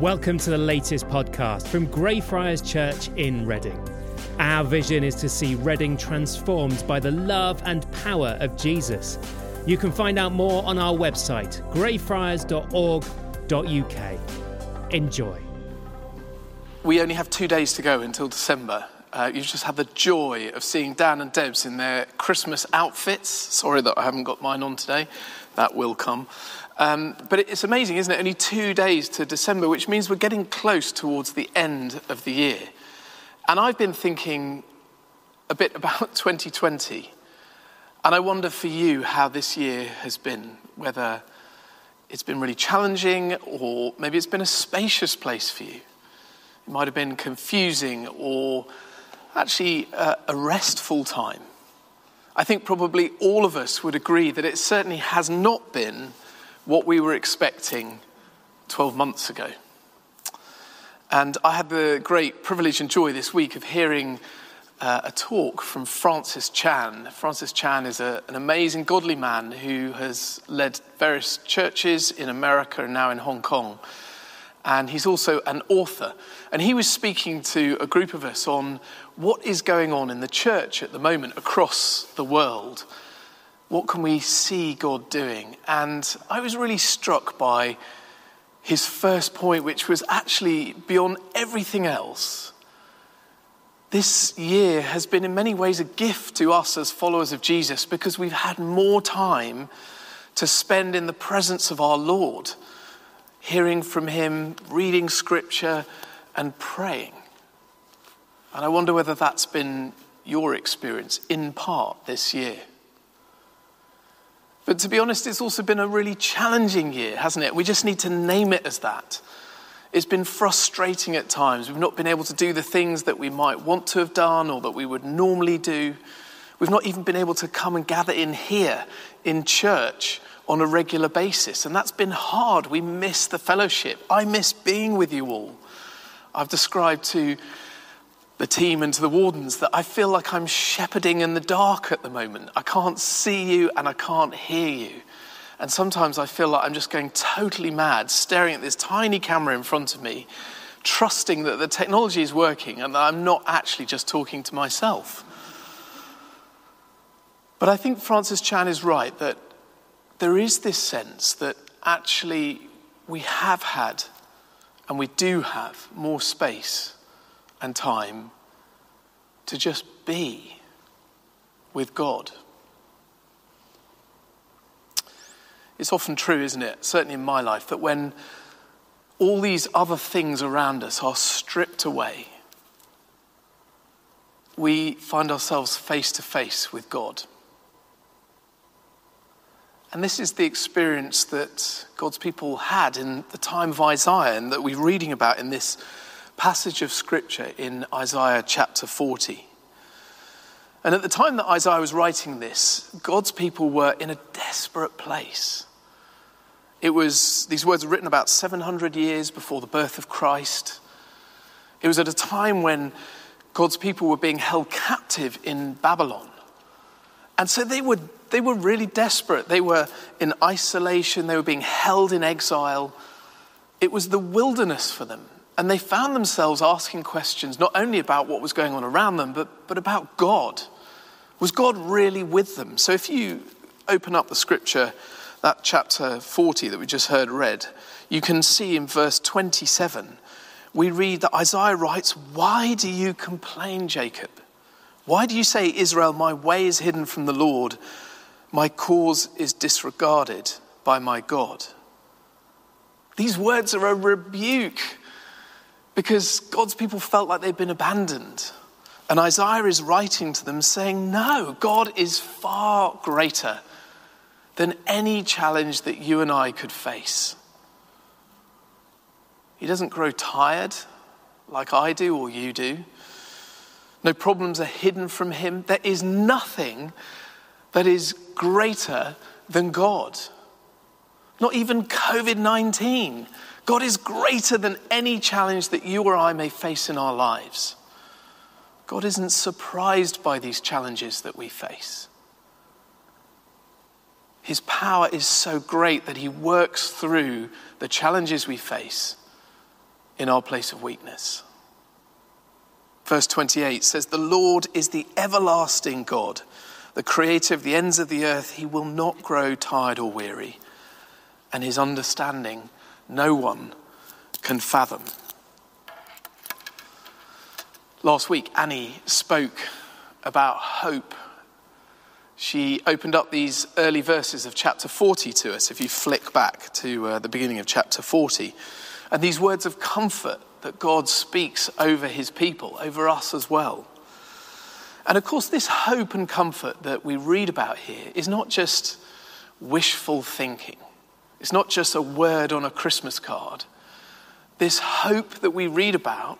Welcome to the latest podcast from Greyfriars Church in Reading. Our vision is to see Reading transformed by the love and power of Jesus. You can find out more on our website, greyfriars.org.uk. Enjoy. We only have two days to go until December. Uh, you just have the joy of seeing Dan and Debs in their Christmas outfits. Sorry that I haven't got mine on today. That will come. Um, but it's amazing, isn't it? Only two days to December, which means we're getting close towards the end of the year. And I've been thinking a bit about 2020. And I wonder for you how this year has been, whether it's been really challenging or maybe it's been a spacious place for you. It might have been confusing or actually a, a restful time. I think probably all of us would agree that it certainly has not been what we were expecting 12 months ago. And I had the great privilege and joy this week of hearing uh, a talk from Francis Chan. Francis Chan is a, an amazing, godly man who has led various churches in America and now in Hong Kong. And he's also an author. And he was speaking to a group of us on what is going on in the church at the moment across the world what can we see God doing? And I was really struck by his first point, which was actually beyond everything else. This year has been in many ways a gift to us as followers of Jesus because we've had more time to spend in the presence of our Lord, hearing from him, reading scripture, and praying. And I wonder whether that's been your experience in part this year. But to be honest, it's also been a really challenging year, hasn't it? We just need to name it as that. It's been frustrating at times. We've not been able to do the things that we might want to have done or that we would normally do. We've not even been able to come and gather in here in church on a regular basis. And that's been hard. We miss the fellowship. I miss being with you all. I've described to the team and to the wardens that I feel like I'm shepherding in the dark at the moment. I can't see you and I can't hear you. And sometimes I feel like I'm just going totally mad, staring at this tiny camera in front of me, trusting that the technology is working and that I'm not actually just talking to myself. But I think Francis Chan is right that there is this sense that actually we have had and we do have more space and time to just be with God. It's often true, isn't it? Certainly in my life, that when all these other things around us are stripped away, we find ourselves face to face with God. And this is the experience that God's people had in the time of Isaiah and that we're reading about in this passage of scripture in Isaiah chapter 40. And at the time that Isaiah was writing this, God's people were in a desperate place. It was, these words were written about 700 years before the birth of Christ. It was at a time when God's people were being held captive in Babylon. And so they were, they were really desperate. They were in isolation, they were being held in exile. It was the wilderness for them. And they found themselves asking questions not only about what was going on around them, but, but about God. Was God really with them? So if you open up the scripture, that chapter 40 that we just heard read, you can see in verse 27, we read that Isaiah writes, Why do you complain, Jacob? Why do you say, Israel, my way is hidden from the Lord, my cause is disregarded by my God? These words are a rebuke because God's people felt like they'd been abandoned. And Isaiah is writing to them saying, No, God is far greater than any challenge that you and I could face. He doesn't grow tired like I do or you do. No problems are hidden from him. There is nothing that is greater than God. Not even COVID 19 God is greater than any challenge that you or I may face in our lives. God isn't surprised by these challenges that we face. His power is so great that He works through the challenges we face in our place of weakness. Verse 28 says, The Lord is the everlasting God, the creator of the ends of the earth. He will not grow tired or weary, and his understanding no one can fathom. Last week, Annie spoke about hope. She opened up these early verses of chapter 40 to us, if you flick back to uh, the beginning of chapter 40. And these words of comfort that God speaks over his people, over us as well. And of course, this hope and comfort that we read about here is not just wishful thinking, it's not just a word on a Christmas card. This hope that we read about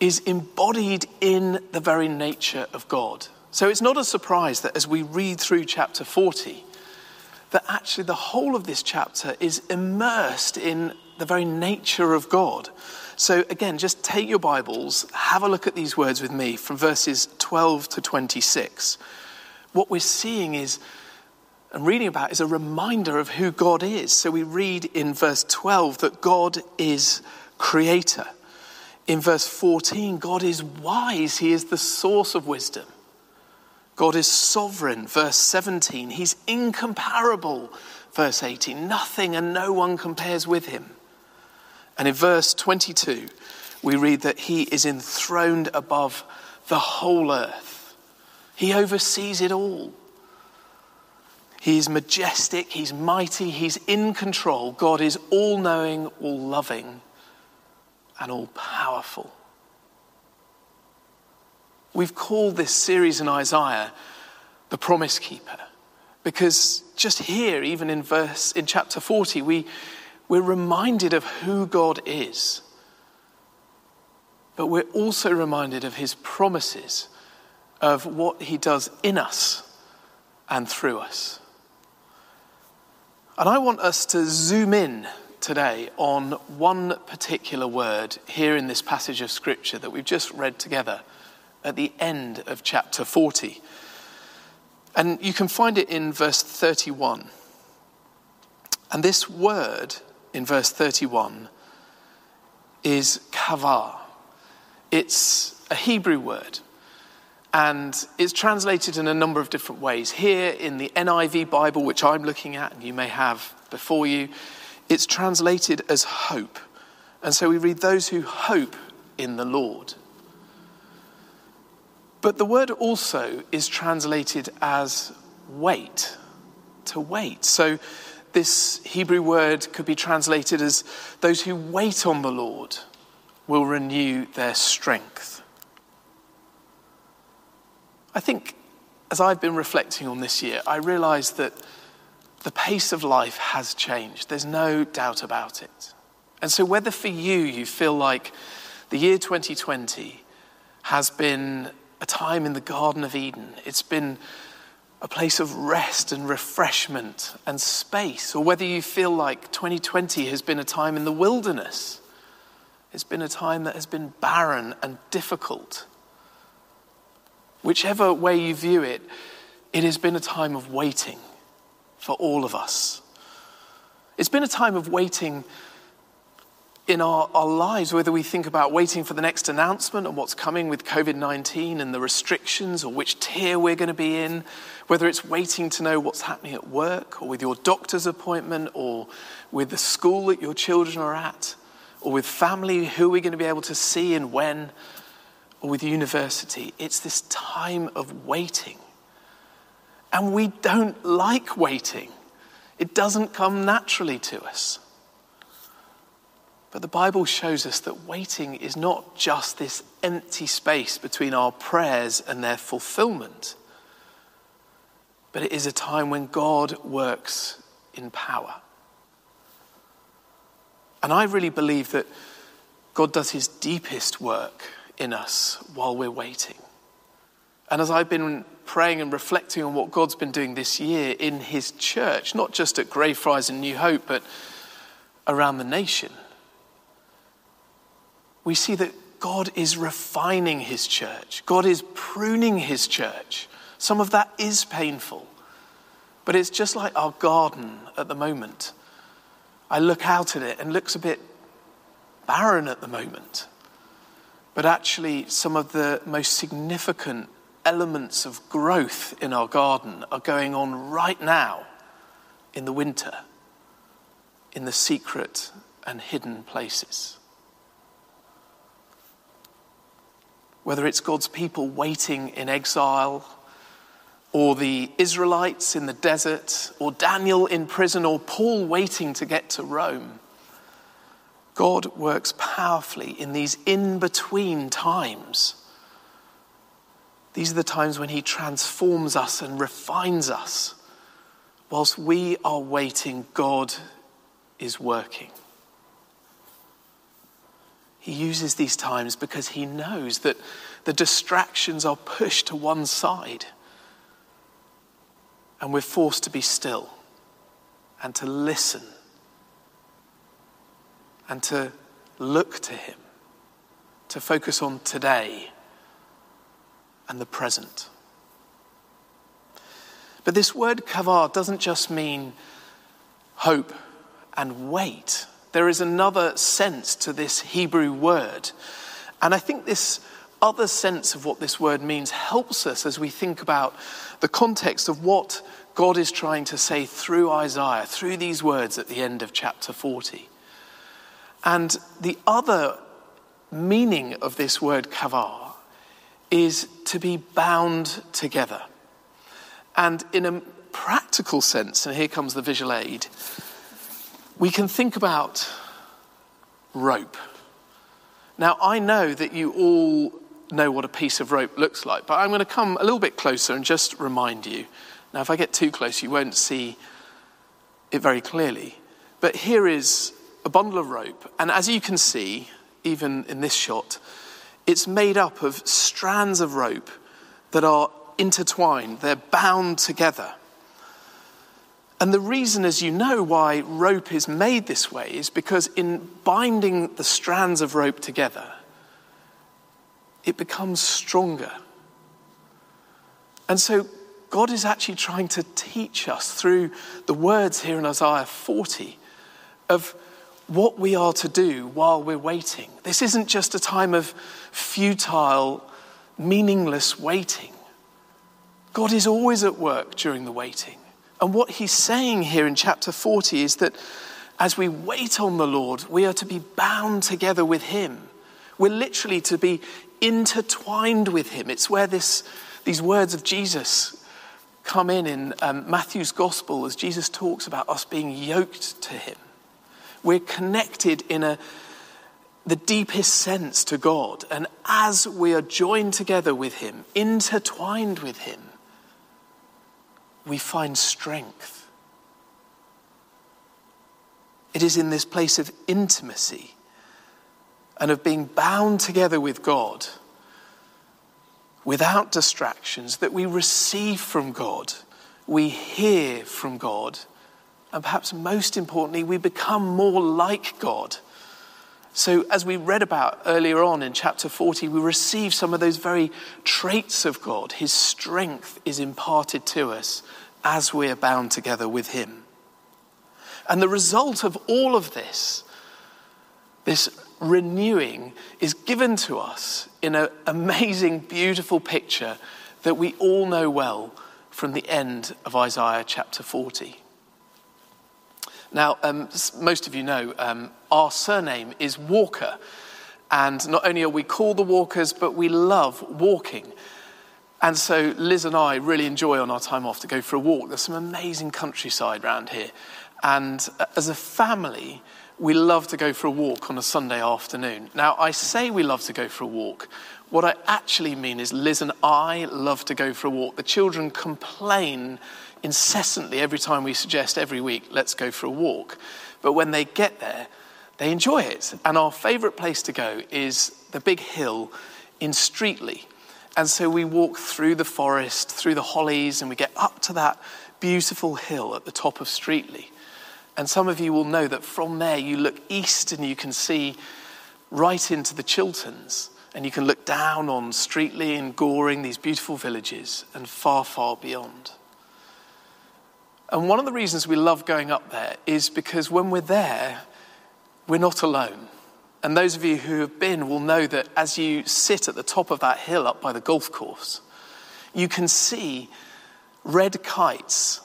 is embodied in the very nature of God. So it's not a surprise that as we read through chapter 40, that actually the whole of this chapter is immersed in the very nature of God. So, again, just take your Bibles, have a look at these words with me from verses 12 to 26. What we're seeing is, and reading about, is a reminder of who God is. So, we read in verse 12 that God is creator. In verse 14, God is wise, He is the source of wisdom. God is sovereign, verse 17. He's incomparable, verse 18. Nothing and no one compares with Him. And in verse 22, we read that he is enthroned above the whole earth. He oversees it all. He is majestic, he's mighty, he's in control. God is all knowing, all loving, and all powerful. We've called this series in Isaiah the Promise Keeper because just here, even in verse in chapter 40, we, we're reminded of who God is, but we're also reminded of his promises of what he does in us and through us. And I want us to zoom in today on one particular word here in this passage of Scripture that we've just read together at the end of chapter 40. And you can find it in verse 31. And this word in verse 31 is kavah. It's a Hebrew word and it's translated in a number of different ways. Here in the NIV Bible, which I'm looking at and you may have before you, it's translated as hope. And so we read those who hope in the Lord. But the word also is translated as wait, to wait. So this Hebrew word could be translated as those who wait on the Lord will renew their strength. I think as I've been reflecting on this year, I realize that the pace of life has changed. There's no doubt about it. And so, whether for you, you feel like the year 2020 has been a time in the Garden of Eden, it's been a place of rest and refreshment and space, or whether you feel like 2020 has been a time in the wilderness. It's been a time that has been barren and difficult. Whichever way you view it, it has been a time of waiting for all of us. It's been a time of waiting in our, our lives, whether we think about waiting for the next announcement and what's coming with COVID 19 and the restrictions or which tier we're going to be in, whether it's waiting to know what's happening at work or with your doctor's appointment or with the school that your children are at or with family, who we're going to be able to see and when, or with university. It's this time of waiting. And we don't like waiting, it doesn't come naturally to us. But the Bible shows us that waiting is not just this empty space between our prayers and their fulfillment, but it is a time when God works in power. And I really believe that God does his deepest work in us while we're waiting. And as I've been praying and reflecting on what God's been doing this year in his church, not just at Greyfriars and New Hope, but around the nation, we see that God is refining his church, God is pruning his church. Some of that is painful, but it's just like our garden at the moment. I look out at it and it looks a bit barren at the moment. But actually, some of the most significant elements of growth in our garden are going on right now in the winter, in the secret and hidden places. Whether it's God's people waiting in exile, or the Israelites in the desert, or Daniel in prison, or Paul waiting to get to Rome, God works powerfully in these in between times. These are the times when He transforms us and refines us. Whilst we are waiting, God is working. He uses these times because he knows that the distractions are pushed to one side and we're forced to be still and to listen and to look to him, to focus on today and the present. But this word kavah doesn't just mean hope and wait. There is another sense to this Hebrew word. And I think this other sense of what this word means helps us as we think about the context of what God is trying to say through Isaiah, through these words at the end of chapter 40. And the other meaning of this word kavah is to be bound together. And in a practical sense, and here comes the visual aid, we can think about rope. Now, I know that you all know what a piece of rope looks like, but I'm going to come a little bit closer and just remind you. Now, if I get too close, you won't see it very clearly. But here is a bundle of rope, and as you can see, even in this shot, it's made up of strands of rope that are intertwined, they're bound together. And the reason, as you know, why rope is made this way is because in binding the strands of rope together, it becomes stronger. And so God is actually trying to teach us through the words here in Isaiah 40 of what we are to do while we're waiting. This isn't just a time of futile, meaningless waiting. God is always at work during the waiting. And what he's saying here in chapter 40 is that as we wait on the Lord, we are to be bound together with him. We're literally to be intertwined with him. It's where this, these words of Jesus come in in um, Matthew's gospel as Jesus talks about us being yoked to him. We're connected in a, the deepest sense to God. And as we are joined together with him, intertwined with him, we find strength. It is in this place of intimacy and of being bound together with God without distractions that we receive from God, we hear from God, and perhaps most importantly, we become more like God. So, as we read about earlier on in chapter 40, we receive some of those very traits of God. His strength is imparted to us as we are bound together with Him. And the result of all of this, this renewing, is given to us in an amazing, beautiful picture that we all know well from the end of Isaiah chapter 40. Now, um, most of you know um, our surname is Walker. And not only are we called the Walkers, but we love walking. And so Liz and I really enjoy on our time off to go for a walk. There's some amazing countryside around here. And as a family, we love to go for a walk on a Sunday afternoon. Now, I say we love to go for a walk. What I actually mean is Liz and I love to go for a walk. The children complain incessantly every time we suggest every week, let's go for a walk. But when they get there, they enjoy it. And our favourite place to go is the big hill in Streatley. And so we walk through the forest, through the hollies, and we get up to that beautiful hill at the top of Streatley. And some of you will know that from there you look east and you can see right into the Chilterns. And you can look down on Streatley and Goring, these beautiful villages, and far, far beyond. And one of the reasons we love going up there is because when we're there, we're not alone. And those of you who have been will know that as you sit at the top of that hill up by the golf course, you can see red kites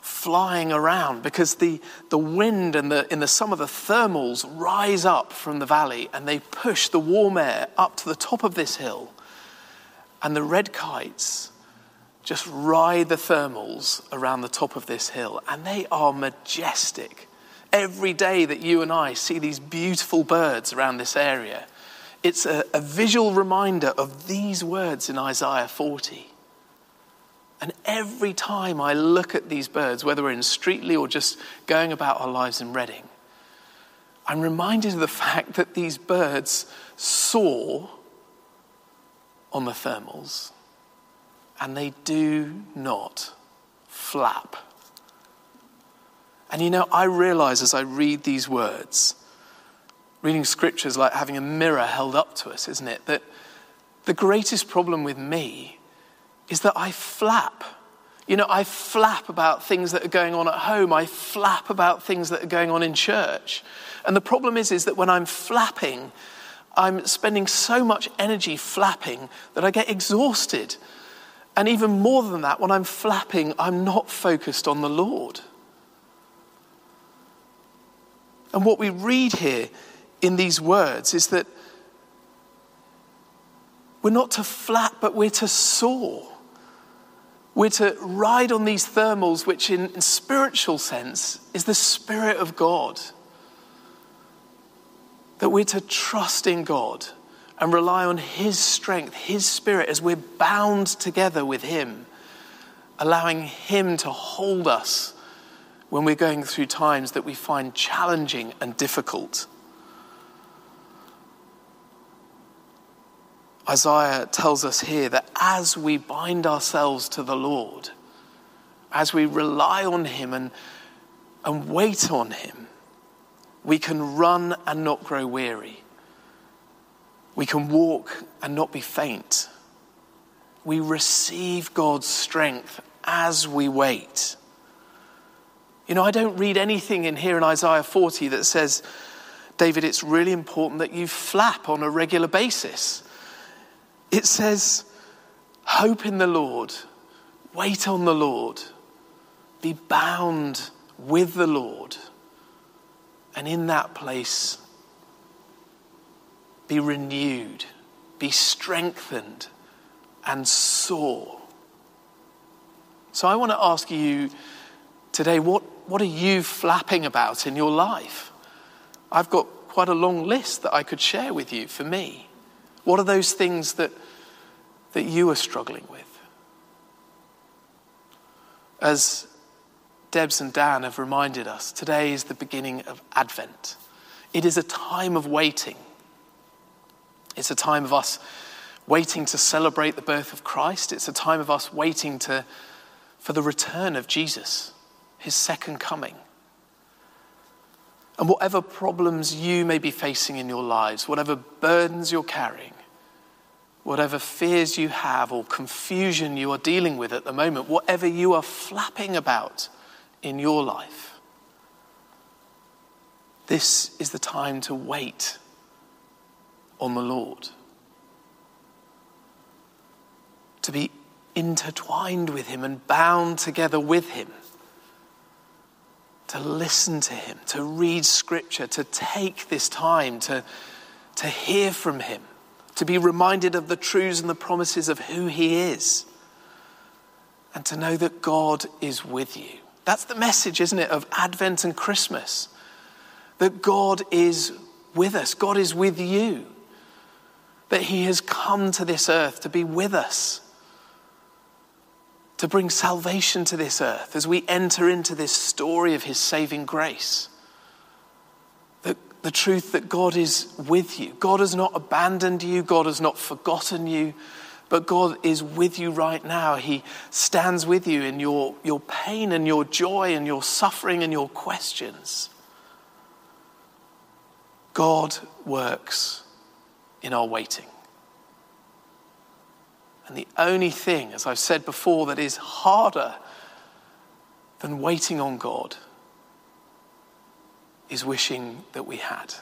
flying around because the, the wind and the, in the, of the thermals rise up from the valley and they push the warm air up to the top of this hill. And the red kites just ride the thermals around the top of this hill, and they are majestic. Every day that you and I see these beautiful birds around this area, it's a, a visual reminder of these words in Isaiah 40. And every time I look at these birds, whether we're in Streatley or just going about our lives in Reading, I'm reminded of the fact that these birds soar on the thermals and they do not flap. And you know, I realize as I read these words, reading scriptures like having a mirror held up to us, isn't it? That the greatest problem with me is that I flap. You know, I flap about things that are going on at home. I flap about things that are going on in church. And the problem is, is that when I'm flapping, I'm spending so much energy flapping that I get exhausted. And even more than that, when I'm flapping, I'm not focused on the Lord. And what we read here in these words is that we're not to flap, but we're to soar. We're to ride on these thermals, which in, in spiritual sense is the Spirit of God. That we're to trust in God and rely on His strength, His Spirit, as we're bound together with Him, allowing Him to hold us when we're going through times that we find challenging and difficult. Isaiah tells us here that as we bind ourselves to the Lord, as we rely on Him and, and wait on Him, we can run and not grow weary. We can walk and not be faint. We receive God's strength as we wait. You know, I don't read anything in here in Isaiah 40 that says, David, it's really important that you flap on a regular basis. It says, hope in the Lord, wait on the Lord, be bound with the Lord, and in that place, be renewed, be strengthened, and soar. So I want to ask you today what, what are you flapping about in your life? I've got quite a long list that I could share with you for me. What are those things that, that you are struggling with? As Debs and Dan have reminded us, today is the beginning of Advent. It is a time of waiting. It's a time of us waiting to celebrate the birth of Christ. It's a time of us waiting to, for the return of Jesus, his second coming. And whatever problems you may be facing in your lives, whatever burdens you're carrying, whatever fears you have or confusion you are dealing with at the moment, whatever you are flapping about in your life, this is the time to wait on the Lord. To be intertwined with Him and bound together with Him to listen to Him, to read Scripture, to take this time to, to hear from Him, to be reminded of the truths and the promises of who He is, and to know that God is with you. That's the message, isn't it, of Advent and Christmas? That God is with us, God is with you, that He has come to this earth to be with us to bring salvation to this earth as we enter into this story of his saving grace. The, the truth that God is with you. God has not abandoned you, God has not forgotten you, but God is with you right now. He stands with you in your, your pain and your joy and your suffering and your questions. God works in our waiting. And the only thing, as I've said before, that is harder than waiting on God is wishing that we had.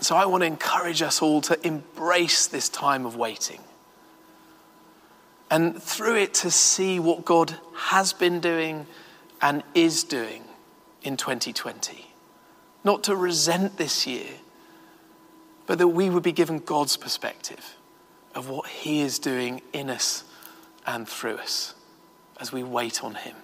So I want to encourage us all to embrace this time of waiting. And through it to see what God has been doing and is doing in 2020. Not to resent this year, but that we would be given God's perspective of what He is doing in us and through us as we wait on Him.